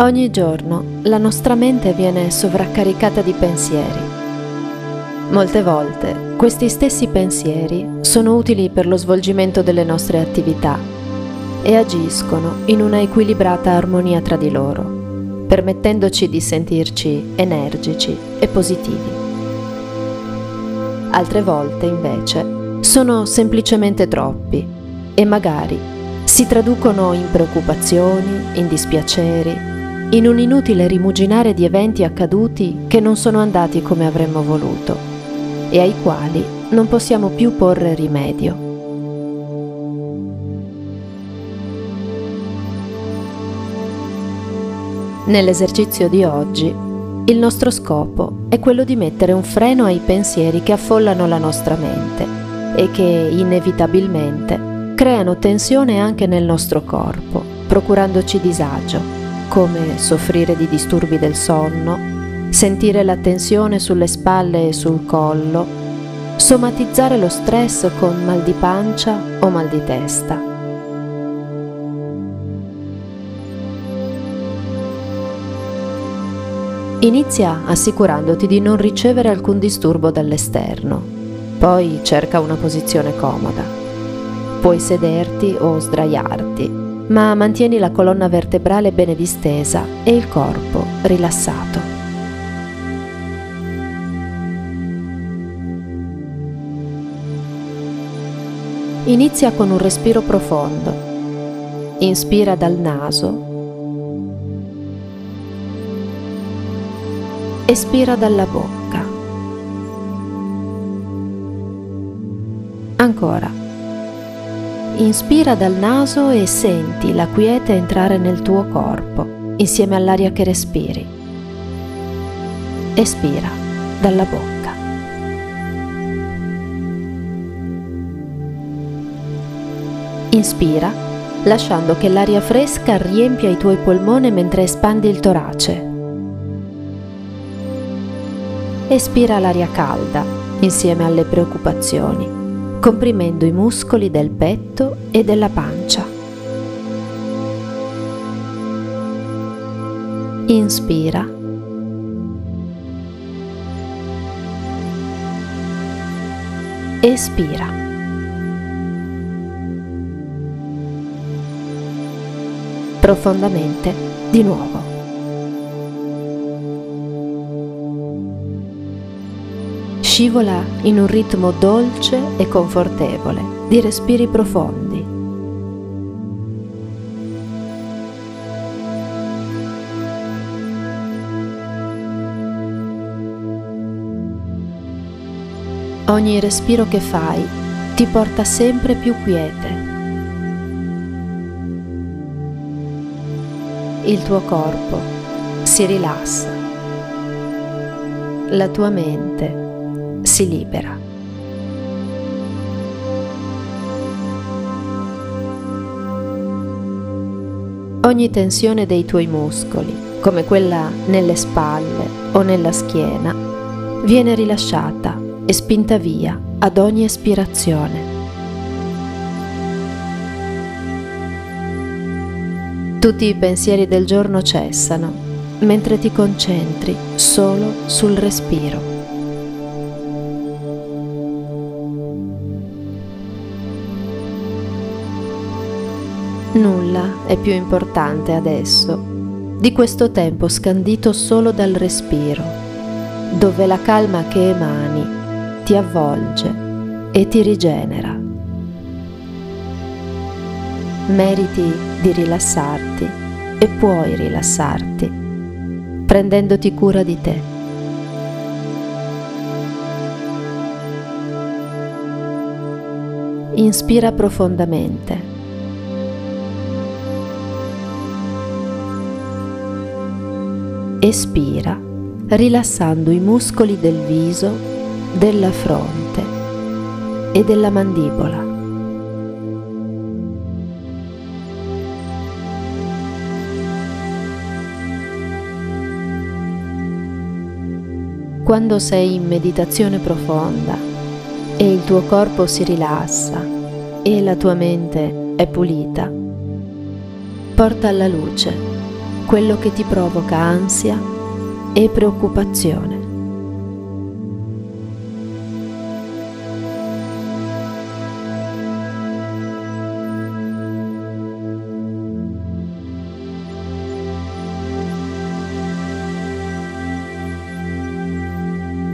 Ogni giorno la nostra mente viene sovraccaricata di pensieri. Molte volte questi stessi pensieri sono utili per lo svolgimento delle nostre attività e agiscono in una equilibrata armonia tra di loro, permettendoci di sentirci energici e positivi. Altre volte, invece, sono semplicemente troppi e magari si traducono in preoccupazioni, in dispiaceri, in un inutile rimuginare di eventi accaduti che non sono andati come avremmo voluto e ai quali non possiamo più porre rimedio. Nell'esercizio di oggi, il nostro scopo è quello di mettere un freno ai pensieri che affollano la nostra mente e che inevitabilmente creano tensione anche nel nostro corpo, procurandoci disagio come soffrire di disturbi del sonno, sentire la tensione sulle spalle e sul collo, somatizzare lo stress con mal di pancia o mal di testa. Inizia assicurandoti di non ricevere alcun disturbo dall'esterno, poi cerca una posizione comoda. Puoi sederti o sdraiarti ma mantieni la colonna vertebrale bene distesa e il corpo rilassato. Inizia con un respiro profondo. Inspira dal naso. Espira dalla bocca. Ancora. Inspira dal naso e senti la quiete entrare nel tuo corpo insieme all'aria che respiri. Espira dalla bocca. Inspira lasciando che l'aria fresca riempia i tuoi polmoni mentre espandi il torace. Espira l'aria calda insieme alle preoccupazioni comprimendo i muscoli del petto e della pancia. Inspira. Espira. Profondamente di nuovo. Scivola in un ritmo dolce e confortevole di respiri profondi. Ogni respiro che fai ti porta sempre più quiete. Il tuo corpo si rilassa. La tua mente si libera. Ogni tensione dei tuoi muscoli, come quella nelle spalle o nella schiena, viene rilasciata e spinta via ad ogni espirazione. Tutti i pensieri del giorno cessano mentre ti concentri solo sul respiro. Nulla è più importante adesso di questo tempo scandito solo dal respiro, dove la calma che emani ti avvolge e ti rigenera. Meriti di rilassarti e puoi rilassarti, prendendoti cura di te. Inspira profondamente Espira, rilassando i muscoli del viso, della fronte e della mandibola. Quando sei in meditazione profonda e il tuo corpo si rilassa e la tua mente è pulita, porta alla luce quello che ti provoca ansia e preoccupazione.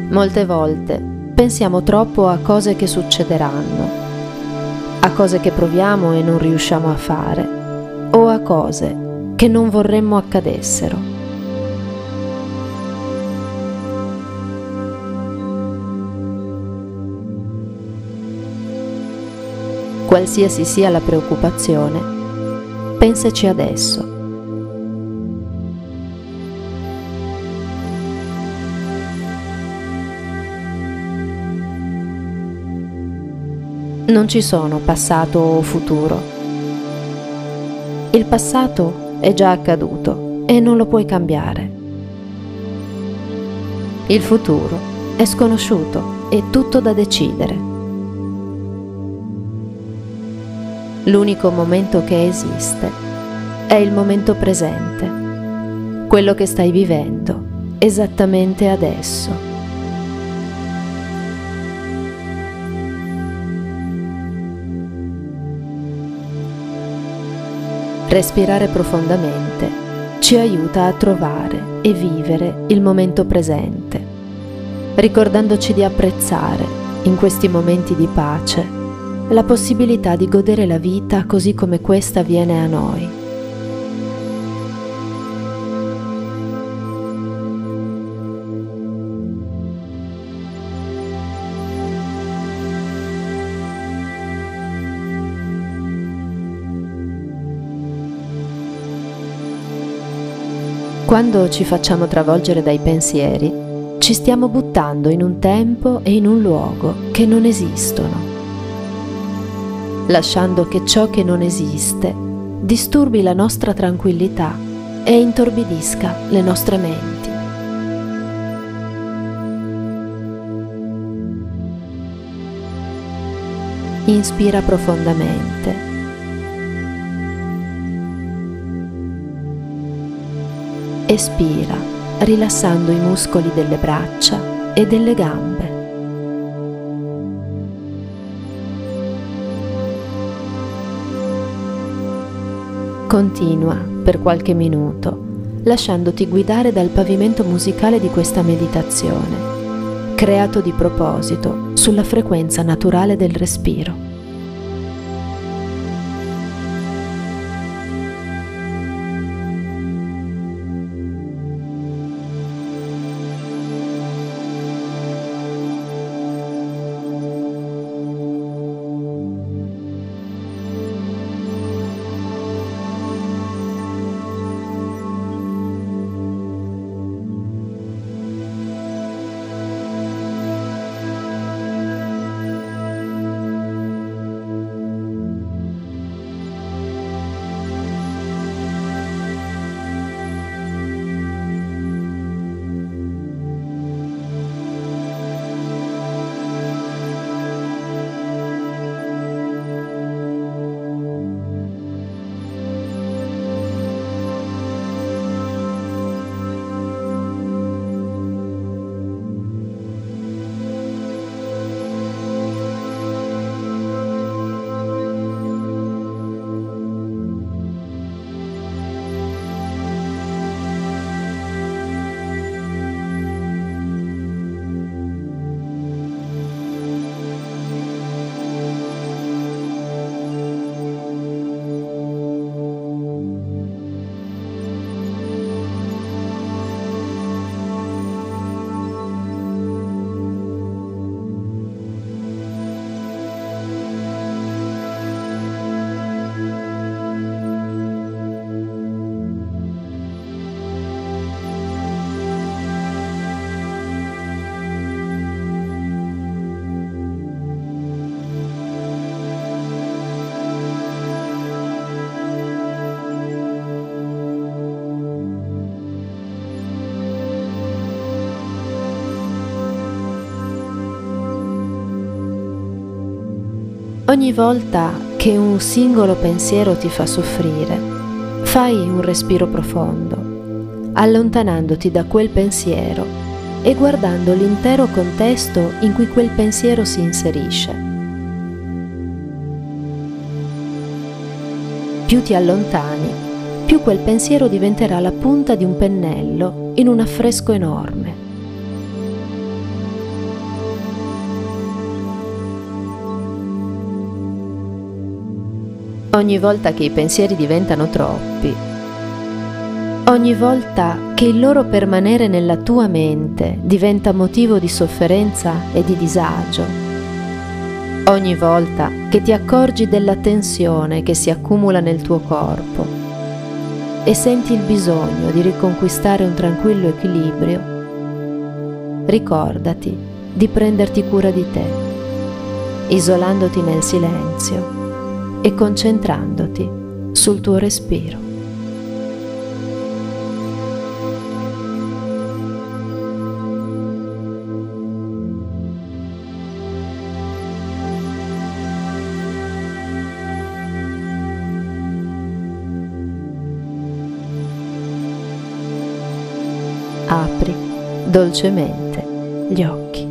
Molte volte pensiamo troppo a cose che succederanno, a cose che proviamo e non riusciamo a fare, o a cose che non vorremmo accadessero. Qualsiasi sia la preoccupazione, pensaci adesso. Non ci sono passato o futuro. Il passato è già accaduto e non lo puoi cambiare. Il futuro è sconosciuto e tutto da decidere. L'unico momento che esiste è il momento presente, quello che stai vivendo esattamente adesso. Respirare profondamente ci aiuta a trovare e vivere il momento presente, ricordandoci di apprezzare, in questi momenti di pace, la possibilità di godere la vita così come questa viene a noi Quando ci facciamo travolgere dai pensieri, ci stiamo buttando in un tempo e in un luogo che non esistono, lasciando che ciò che non esiste disturbi la nostra tranquillità e intorbidisca le nostre menti. Inspira profondamente Espira, rilassando i muscoli delle braccia e delle gambe. Continua per qualche minuto, lasciandoti guidare dal pavimento musicale di questa meditazione, creato di proposito sulla frequenza naturale del respiro. Ogni volta che un singolo pensiero ti fa soffrire, fai un respiro profondo allontanandoti da quel pensiero e guardando l'intero contesto in cui quel pensiero si inserisce. Più ti allontani, più quel pensiero diventerà la punta di un pennello in un affresco enorme. Ogni volta che i pensieri diventano troppi, ogni volta che il loro permanere nella tua mente diventa motivo di sofferenza e di disagio, ogni volta che ti accorgi della tensione che si accumula nel tuo corpo e senti il bisogno di riconquistare un tranquillo equilibrio, ricordati di prenderti cura di te, isolandoti nel silenzio e concentrandoti sul tuo respiro. apri dolcemente gli occhi.